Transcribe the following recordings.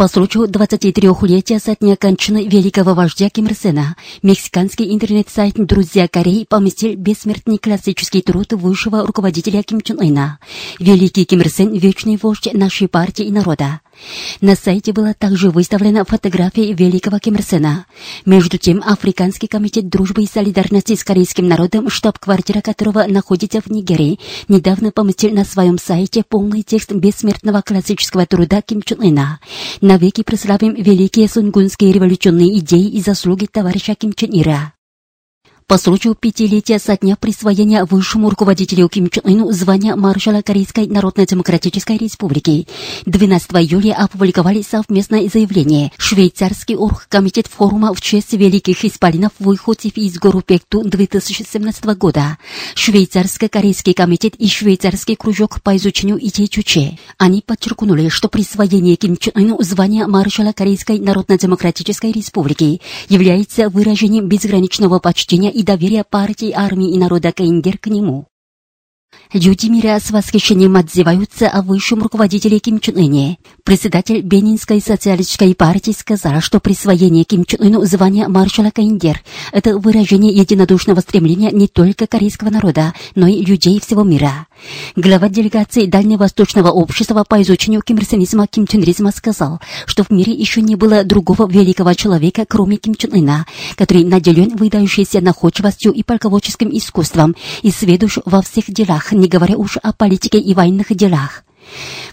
По случаю 23-летия со дня кончины великого вождя Ким Ир Сена, мексиканский интернет-сайт «Друзья Кореи» поместил бессмертный классический труд высшего руководителя Ким Чен Ына. Великий Ким Ир Сен – вечный вождь нашей партии и народа. На сайте была также выставлена фотография великого Ким Ир Сена. Между тем, Африканский комитет дружбы и солидарности с корейским народом, штаб-квартира которого находится в Нигерии, недавно поместил на своем сайте полный текст бессмертного классического труда Ким Чен Ына. Навеки прославим великие сунгунские революционные идеи и заслуги товарища Ким Чен Ира. По случаю пятилетия со дня присвоения высшему руководителю Ким Чен Ыну звания маршала Корейской Народно-Демократической Республики 12 июля опубликовали совместное заявление. Швейцарский оргкомитет форума в честь великих исполинов выходцев из Горупекту 2017 года, Швейцарско-корейский комитет и Швейцарский кружок по изучению Чуче. Они подчеркнули, что присвоение Ким Чен Ыну звания маршала Корейской Народно-Демократической Республики является выражением безграничного почтения и доверия партии, армии и народа Каиндер к нему. Люди мира с восхищением отзываются о высшем руководителе Ким Чен Ыне. Председатель Бенинской социалистической партии сказал, что присвоение Ким Чен Ыну звания маршала Каиндер – это выражение единодушного стремления не только корейского народа, но и людей всего мира. Глава делегации Дальневосточного общества по изучению кимрсенизма Ким Чен Ризма сказал, что в мире еще не было другого великого человека, кроме Ким Чен Ына, который наделен выдающейся находчивостью и полководческим искусством и сведущ во всех делах, не говоря уж о политике и военных делах.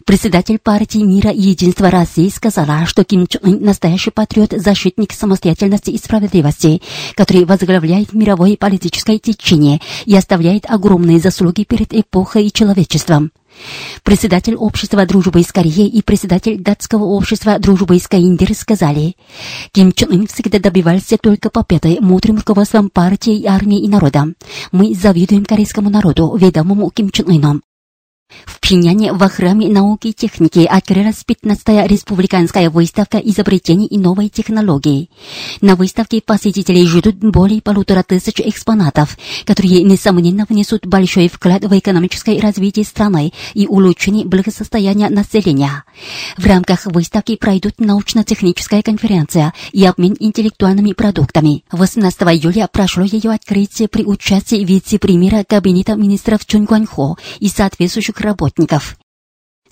Председатель партии мира и единства России сказала, что Ким Чен Ын настоящий патриот, защитник самостоятельности и справедливости, который возглавляет мировое политическое течение и оставляет огромные заслуги перед эпохой и человечеством. Председатель общества дружбы с Кореей и председатель датского общества дружбы с Каиндер сказали, Ким Чен Ын всегда добивался только победы мудрым руководством партии, армии и народа. Мы завидуем корейскому народу, ведомому Ким Чен Ыном. В Пхеняне в храме науки и техники открылась 15-я республиканская выставка изобретений и новой технологии. На выставке посетителей ждут более полутора тысяч экспонатов, которые, несомненно, внесут большой вклад в экономическое развитие страны и улучшение благосостояния населения. В рамках выставки пройдут научно-техническая конференция и обмен интеллектуальными продуктами. 18 июля прошло ее открытие при участии вице-премьера Кабинета министров Чун Гуанхо и соответствующих работников.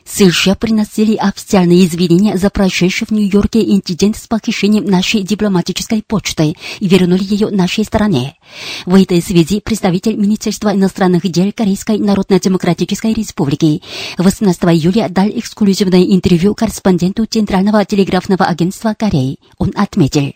США приносили официальные извинения за прошедший в Нью-Йорке инцидент с похищением нашей дипломатической почты и вернули ее нашей стороне. В этой связи представитель Министерства иностранных дел Корейской Народно-Демократической Республики 18 июля дал эксклюзивное интервью корреспонденту Центрального телеграфного агентства Кореи. Он отметил,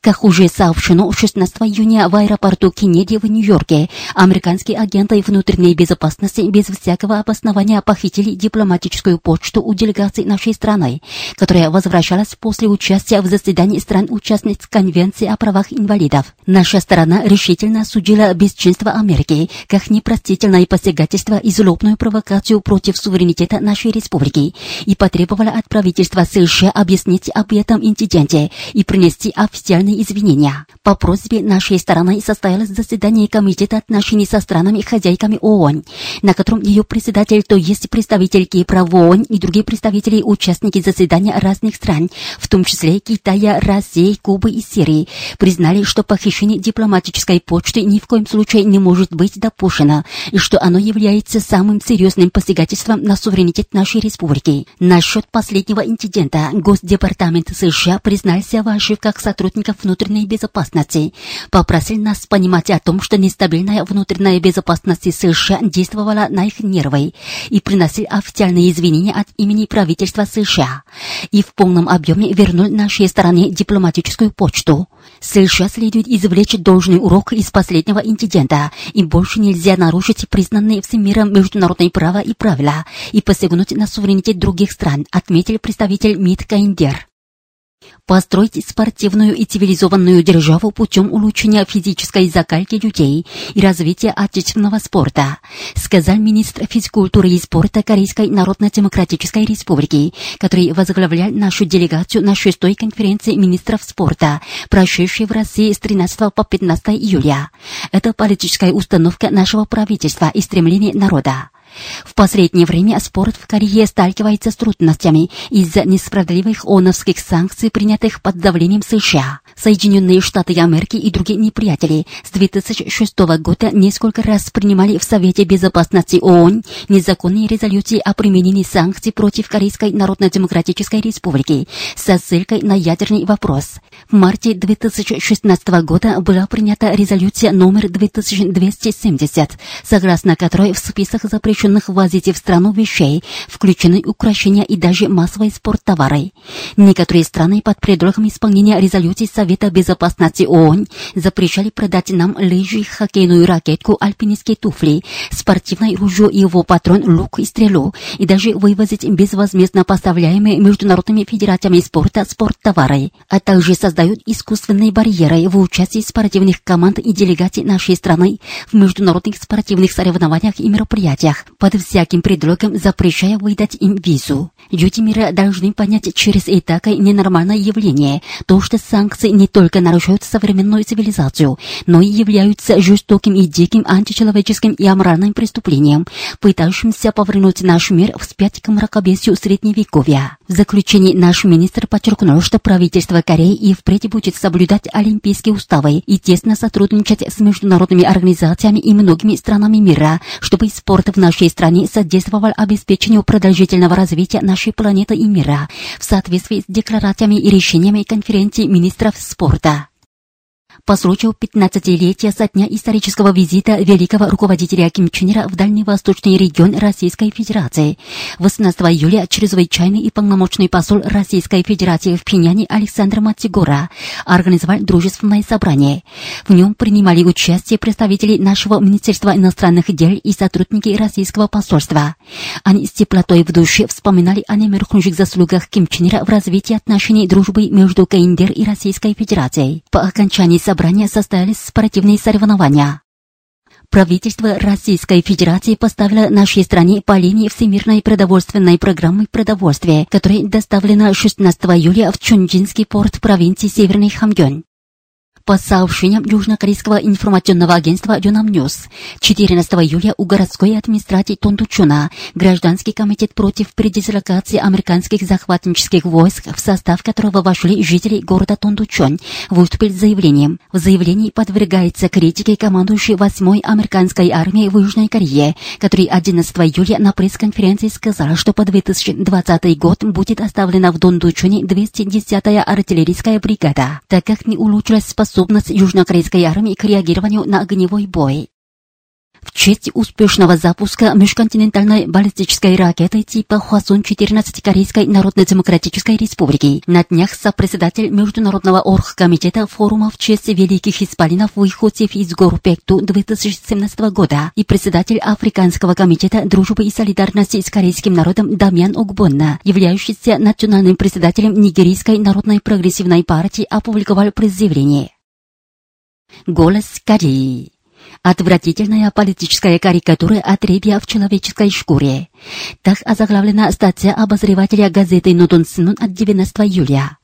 как уже сообщено, 16 июня в аэропорту Кеннеди в Нью-Йорке американские агенты внутренней безопасности без всякого обоснования похитили дипломатическую почту у делегации нашей страны, которая возвращалась после участия в заседании стран-участниц Конвенции о правах инвалидов. Наша сторона решительно осудила бесчинство Америки как непростительное посягательство и злобную провокацию против суверенитета нашей республики и потребовала от правительства США объяснить об этом инциденте и принести официальные извинения. По просьбе нашей стороны состоялось заседание Комитета отношений со странами-хозяйками ООН, на котором ее председатель, то есть представитель Кипра в ООН и другие представители, участники заседания разных стран, в том числе Китая, России, Кубы и Сирии, признали, что похищение дипломатической почты ни в коем случае не может быть допущено, и что оно является самым серьезным посягательством на суверенитет нашей республики. Насчет последнего инцидента Госдепартамент США признался в ошибках сотрудников внутренней безопасности, попросил нас понимать о том, что нестабильная внутренняя безопасность США действовала на их нервы и приносил официальные извинения от имени правительства США и в полном объеме вернул нашей стороне дипломатическую почту. США следует извлечь должный урок из последнего инцидента, и больше нельзя нарушить признанные всем миром международные права и правила и посягнуть на суверенитет других стран, отметил представитель МИД Каиндер. Построить спортивную и цивилизованную державу путем улучшения физической закалки людей и развития отечественного спорта, сказал министр физкультуры и спорта Корейской Народно-Демократической Республики, который возглавлял нашу делегацию на шестой конференции министров спорта, прошедшей в России с 13 по 15 июля. Это политическая установка нашего правительства и стремление народа. В последнее время спорт в Корее сталкивается с трудностями из-за несправедливых оновских санкций, принятых под давлением США. Соединенные Штаты Америки и другие неприятели с 2006 года несколько раз принимали в Совете Безопасности ООН незаконные резолюции о применении санкций против Корейской Народно-Демократической Республики со ссылкой на ядерный вопрос. В марте 2016 года была принята резолюция номер 2270, согласно которой в список запрещенных ввозить в страну вещей включены украшения и даже массовые спорттовары. Некоторые страны под предлогом исполнения резолюции Совета Безопасности ООН запрещали продать нам лыжи, хоккейную ракетку, альпинистские туфли, спортивное ружье его патрон, лук и стрелу, и даже вывозить безвозмездно поставляемые международными федерациями спорта спорттовары, а также создают искусственные барьеры в участии спортивных команд и делегаций нашей страны в международных спортивных соревнованиях и мероприятиях, под всяким предлогом запрещая выдать им визу. Люди мира должны понять через и такое ненормальное явление, то, что санкции не только нарушают современную цивилизацию, но и являются жестоким и диким античеловеческим и аморальным преступлением, пытающимся повернуть наш мир вспять к мракобесию средневековья. В заключении наш министр подчеркнул, что правительство Кореи и впредь будет соблюдать олимпийские уставы и тесно сотрудничать с международными организациями и многими странами мира, чтобы спорт в нашей стране содействовал обеспечению продолжительного развития нашей планеты и мира в соответствии с декларациями и решениями конференции министров спорта по случаю 15-летия со дня исторического визита великого руководителя Ким Чен в дальневосточный регион Российской Федерации. 18 июля чрезвычайный и полномочный посол Российской Федерации в Пиняне Александр Матигора организовал дружественное собрание. В нем принимали участие представители нашего Министерства иностранных дел и сотрудники российского посольства. Они с теплотой в душе вспоминали о немеркнущих заслугах Ким Чен в развитии отношений дружбы между КНДР и Российской Федерацией. По окончании собрания состоялись спортивные соревнования. Правительство Российской Федерации поставило нашей стране по линии Всемирной продовольственной программы продовольствия, которая доставлена 16 июля в Чунджинский порт провинции Северный Хамгён. По сообщениям Южнокорейского информационного агентства Дюнам Ньюс, 14 июля у городской администрации Тондучуна Гражданский комитет против предислокации американских захватнических войск, в состав которого вошли жители города Тондучон, выступил с заявлением. В заявлении подвергается критике командующий 8-й американской армией в Южной Корее, который 11 июля на пресс-конференции сказал, что по 2020 год будет оставлена в Дондучоне 210-я артиллерийская бригада, так как не улучшилась способность способность южнокорейской армии к реагированию на огневой бой. В честь успешного запуска межконтинентальной баллистической ракеты типа Хвасон-14 Корейской Народно-Демократической Республики на днях сопредседатель Международного оргкомитета форума в честь великих исполинов выходцев из гор Пекту 2017 года и председатель Африканского комитета дружбы и солидарности с корейским народом Дамьян Огбонна, являющийся национальным председателем Нигерийской народной прогрессивной партии, опубликовал пресс-заявление. Голос Кореи. Отвратительная политическая карикатура отребья в человеческой шкуре. Так озаглавлена статья обозревателя газеты «Нодон Синун» от 19 июля.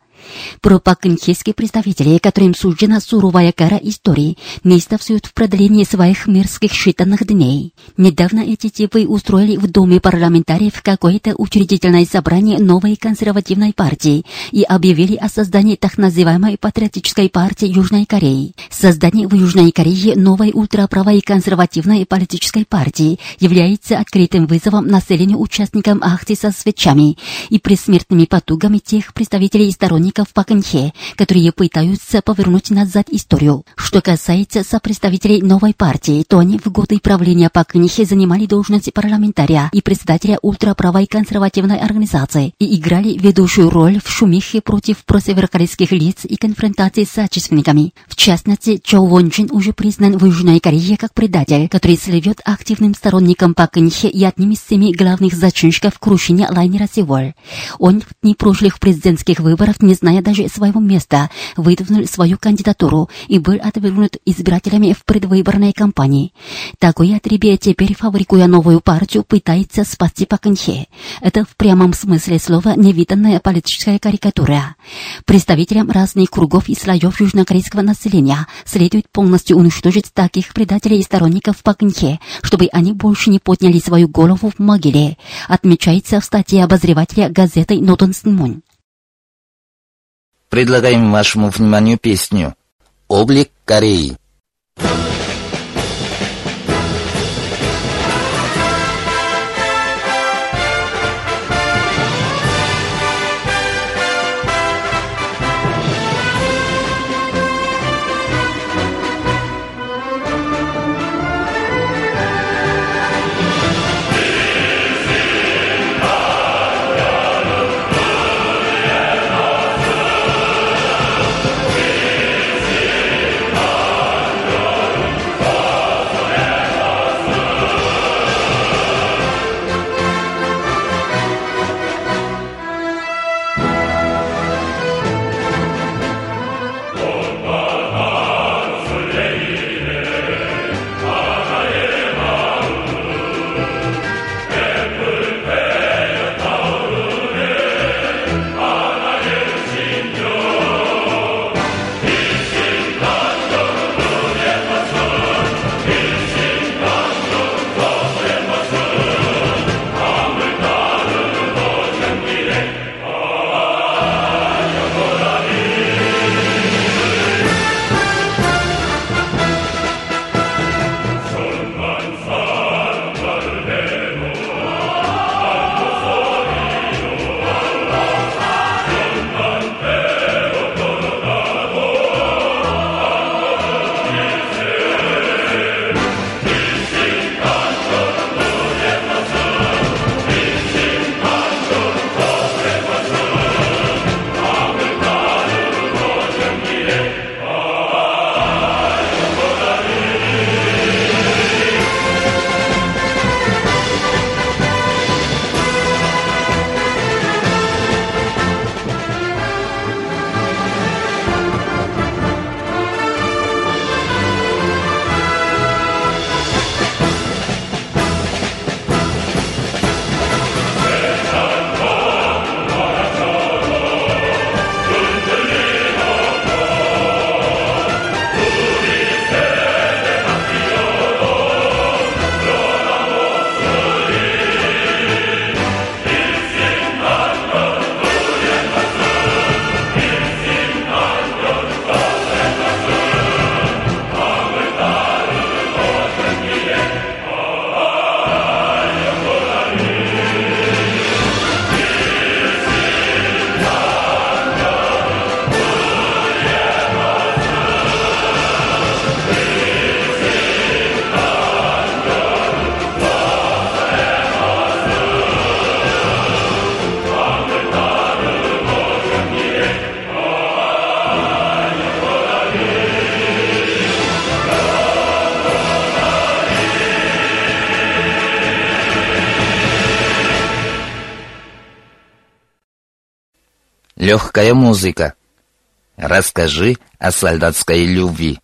Пропагандистские представители, которым суждена суровая кара истории, не ставсуют в продлении своих мирских считанных дней. Недавно эти типы устроили в Доме парламентариев какое-то учредительное собрание новой консервативной партии и объявили о создании так называемой патриотической партии Южной Кореи. Создание в Южной Корее новой ультраправой консервативной политической партии является открытым вызовом населению участникам акции со свечами и пресмертными потугами тех представителей и сторонников в Паканхе, которые пытаются повернуть назад историю. Что касается сопредставителей новой партии, то они в годы правления Паканхе занимали должность парламентария и председателя ультраправой консервативной организации и играли ведущую роль в шумихе против просеверокорейских лиц и конфронтации с отечественниками. В частности, Чо Вон Джин уже признан в Южной Корее как предатель, который слывет активным сторонником Паканхе и одним из семи главных зачинщиков крушения лайнера Сеул. Он в дни прошлых президентских выборов не знал зная даже своего места, выдвинул свою кандидатуру и был отвергнут избирателями в предвыборной кампании. Такой отребье теперь, фабрикуя новую партию, пытается спасти Паканхе. Это в прямом смысле слова невиданная политическая карикатура. Представителям разных кругов и слоев южнокорейского населения следует полностью уничтожить таких предателей и сторонников Паканхе, чтобы они больше не подняли свою голову в могиле, отмечается в статье обозревателя газеты «Нотон Синмун». Предлагаем вашему вниманию песню «Облик Кореи». Легкая музыка. Расскажи о солдатской любви.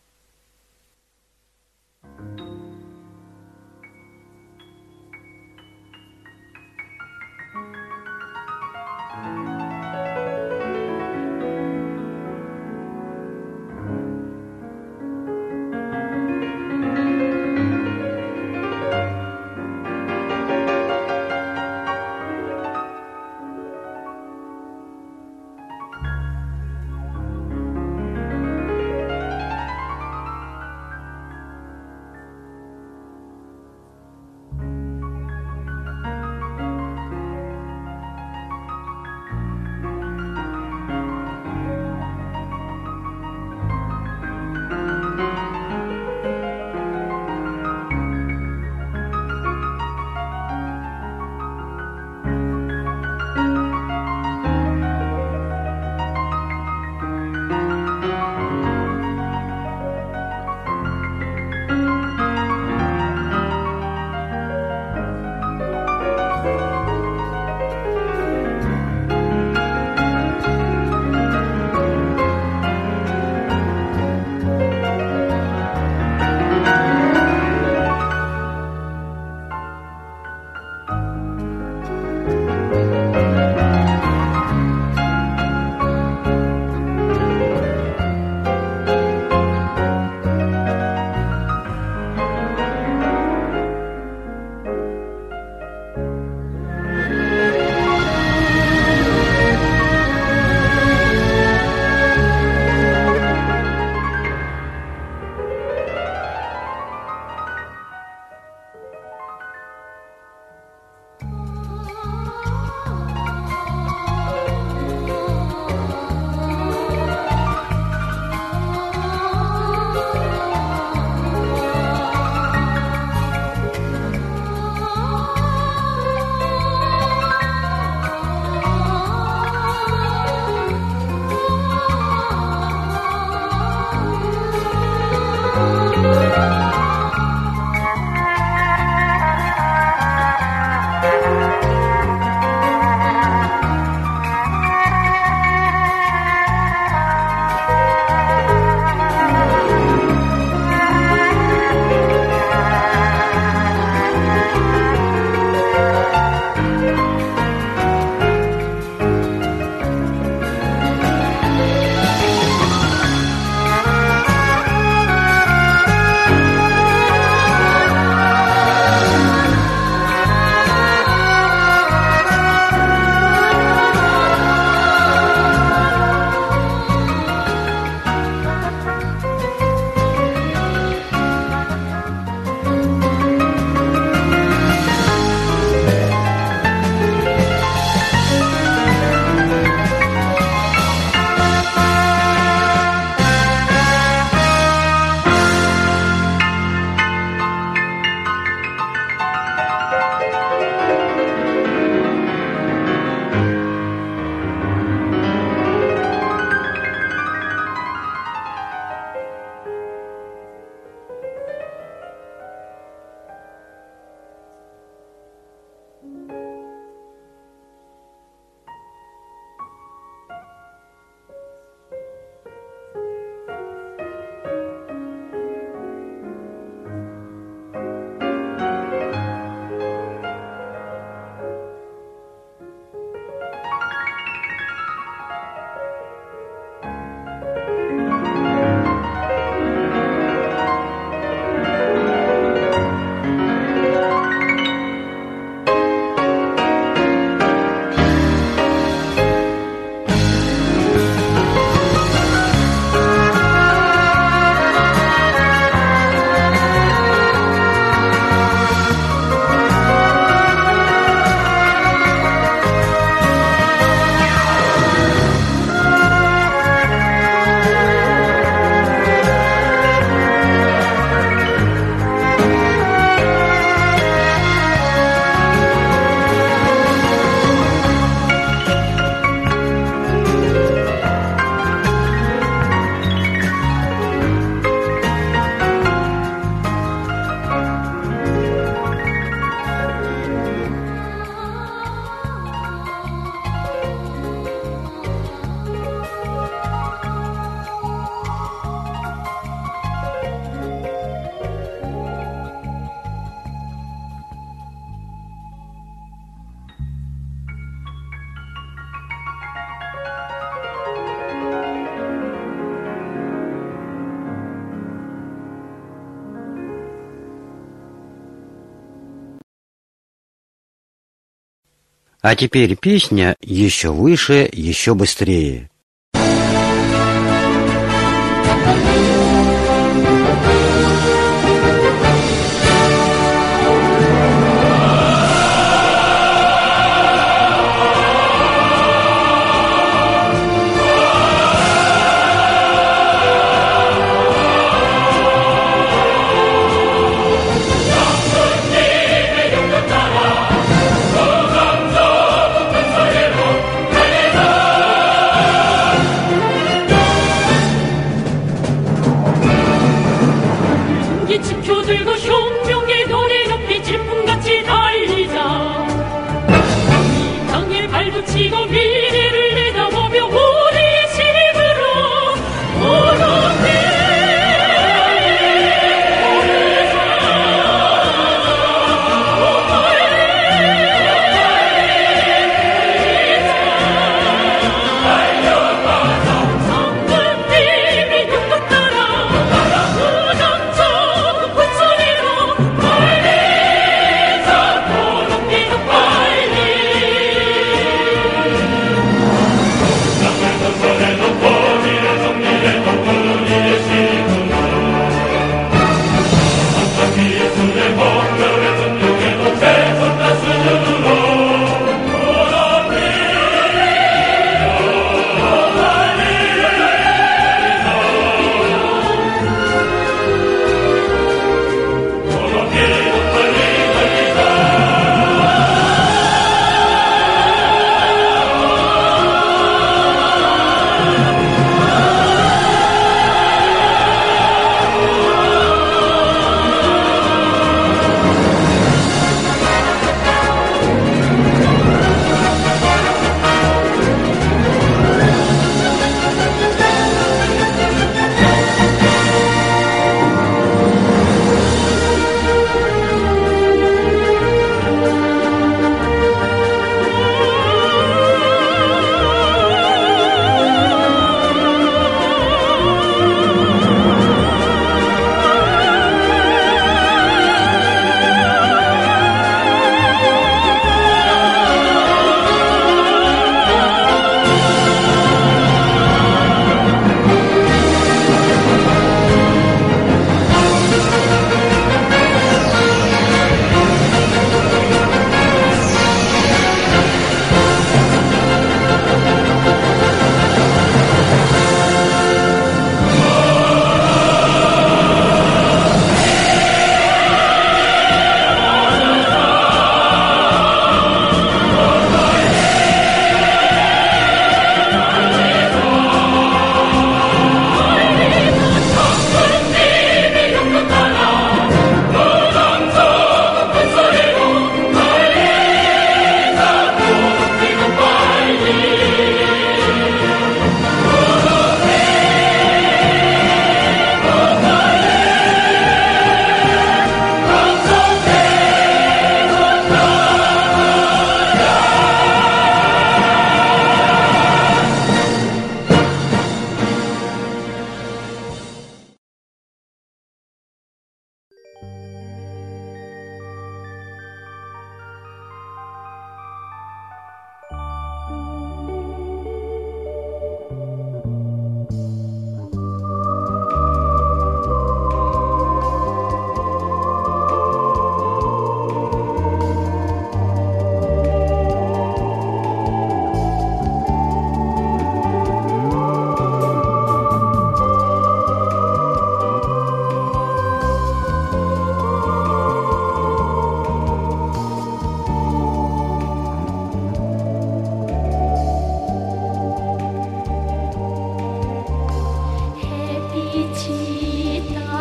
А теперь песня еще выше, еще быстрее.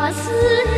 我思。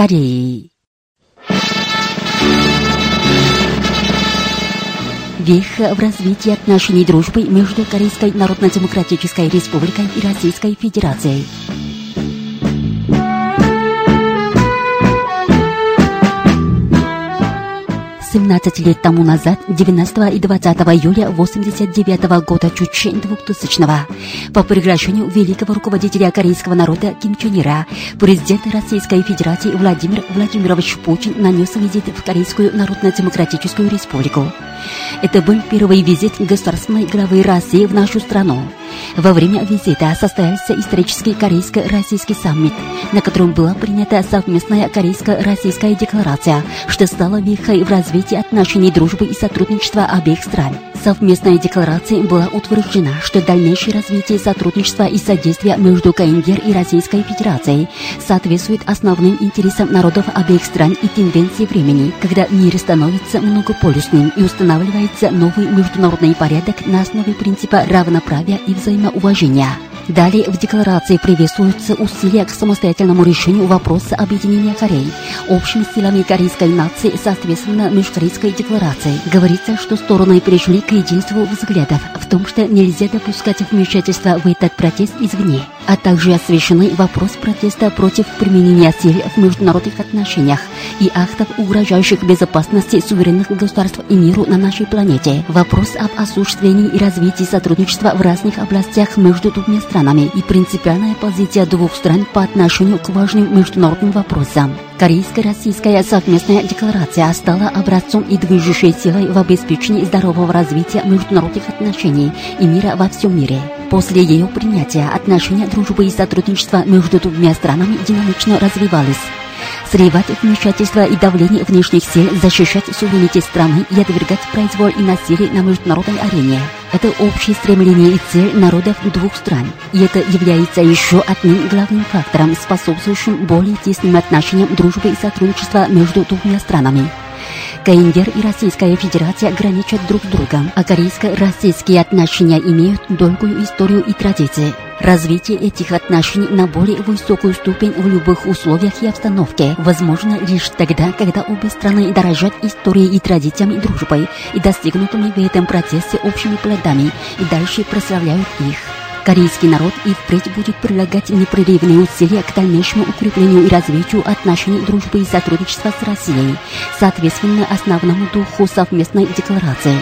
Кореи. Веха в развитии отношений дружбы между Корейской Народно-Демократической Республикой и Российской Федерацией. 17 лет тому назад, 19 и 20 июля 89 года Чучень 2000 по приглашению великого руководителя корейского народа Ким Чен Ира, президент Российской Федерации Владимир Владимирович Путин нанес визит в Корейскую Народно-Демократическую Республику. Это был первый визит государственной главы России в нашу страну. Во время визита состоялся исторический корейско-российский саммит, на котором была принята совместная корейско-российская декларация, что стало вехой в развитии отношений дружбы и сотрудничества обеих стран. Совместная декларация была утверждена, что дальнейшее развитие сотрудничества и содействия между КНДР и Российской Федерацией соответствует основным интересам народов обеих стран и тенденции времени, когда мир становится многополюсным и устанавливается новый международный порядок на основе принципа равноправия и взаимоуважения. Далее в декларации приветствуются усилия к самостоятельному решению вопроса объединения Кореи общими силами корейской нации соответственно межкорейской декларации. Говорится, что стороны перешли к единству взглядов в том, что нельзя допускать вмешательства в этот протест извне, а также освещены вопрос протеста против применения сил в международных отношениях и актов, угрожающих безопасности суверенных государств и миру на нашей планете. Вопрос об осуществлении и развитии сотрудничества в разных областях между двумя странами и принципиальная позиция двух стран по отношению к важным международным вопросам. Корейско-российская совместная декларация стала образцом и движущей силой в обеспечении здорового развития международных отношений и мира во всем мире. После ее принятия отношения дружбы и сотрудничества между двумя странами динамично развивались срывать вмешательство и давление внешних сил, защищать суверенитет страны и отвергать произвол и насилие на международной арене. Это общее стремление и цель народов двух стран. И это является еще одним главным фактором, способствующим более тесным отношениям дружбы и сотрудничества между двумя странами. КНДР и Российская Федерация граничат друг с другом, а корейско-российские отношения имеют долгую историю и традиции. Развитие этих отношений на более высокую ступень в любых условиях и обстановке возможно лишь тогда, когда обе страны дорожат историей и традициями дружбой и достигнутыми в этом процессе общими плодами и дальше прославляют их. Корейский народ и впредь будет прилагать непрерывные усилия к дальнейшему укреплению и развитию отношений дружбы и сотрудничества с Россией, соответственно основному духу совместной декларации.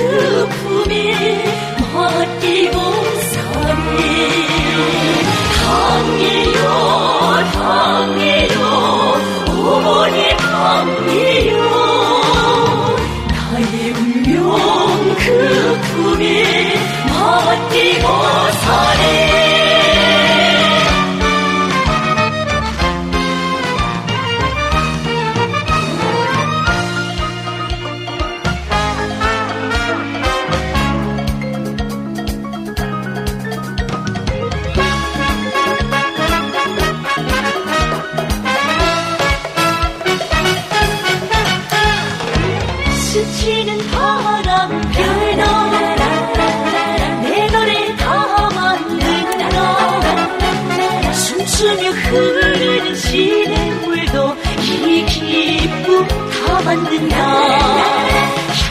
그 품에 맡기고 사니 그 품에 맡기고 사 다 만든다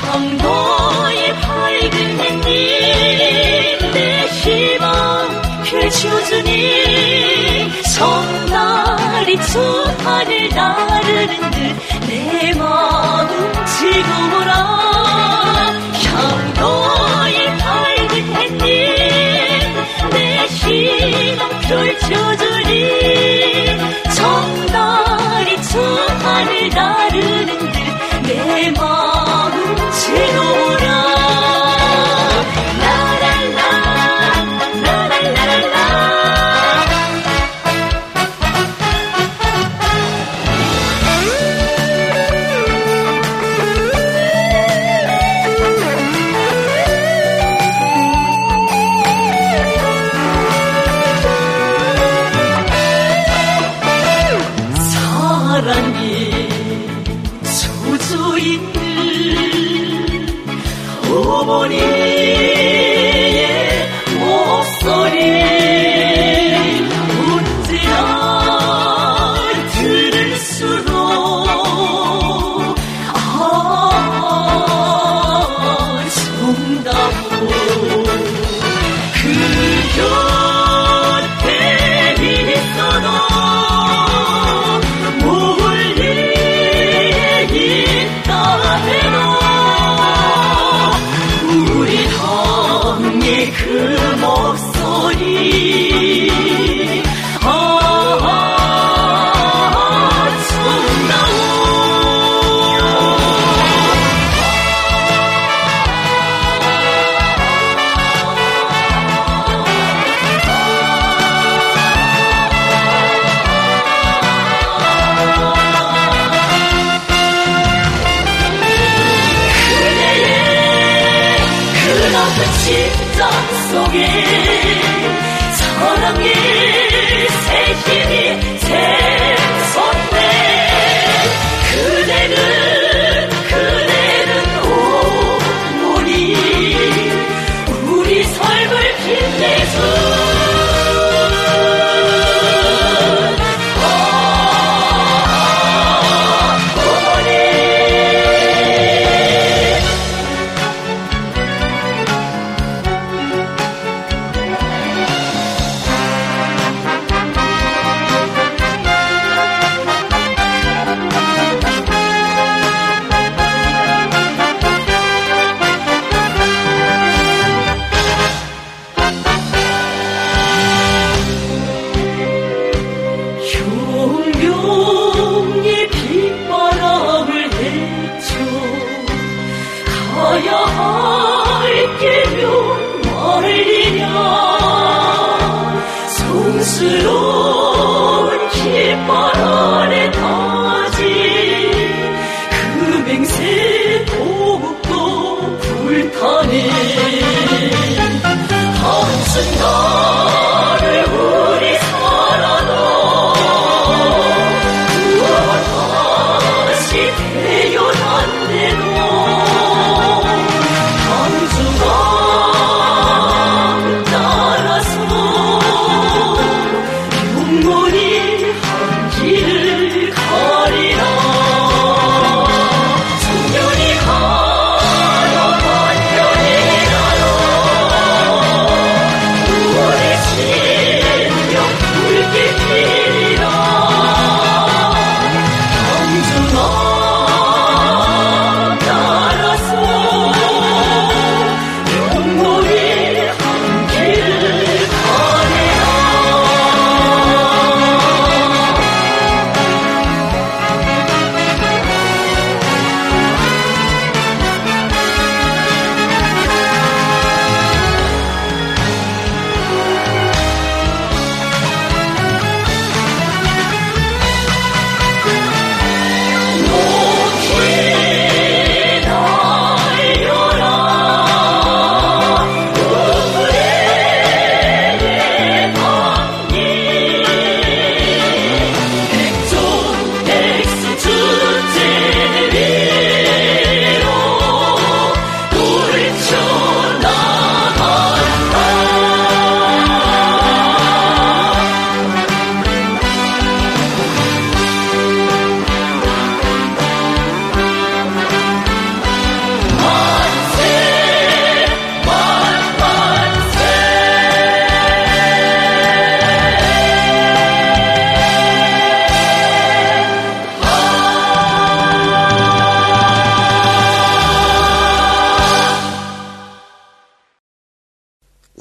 향도의 밝은 햇빛 내 희망 펼쳐주니 성날이 저 하늘 나르는 듯 내 마음 즐거워라. 향도의 밝은 햇빛 내 희망 펼쳐주니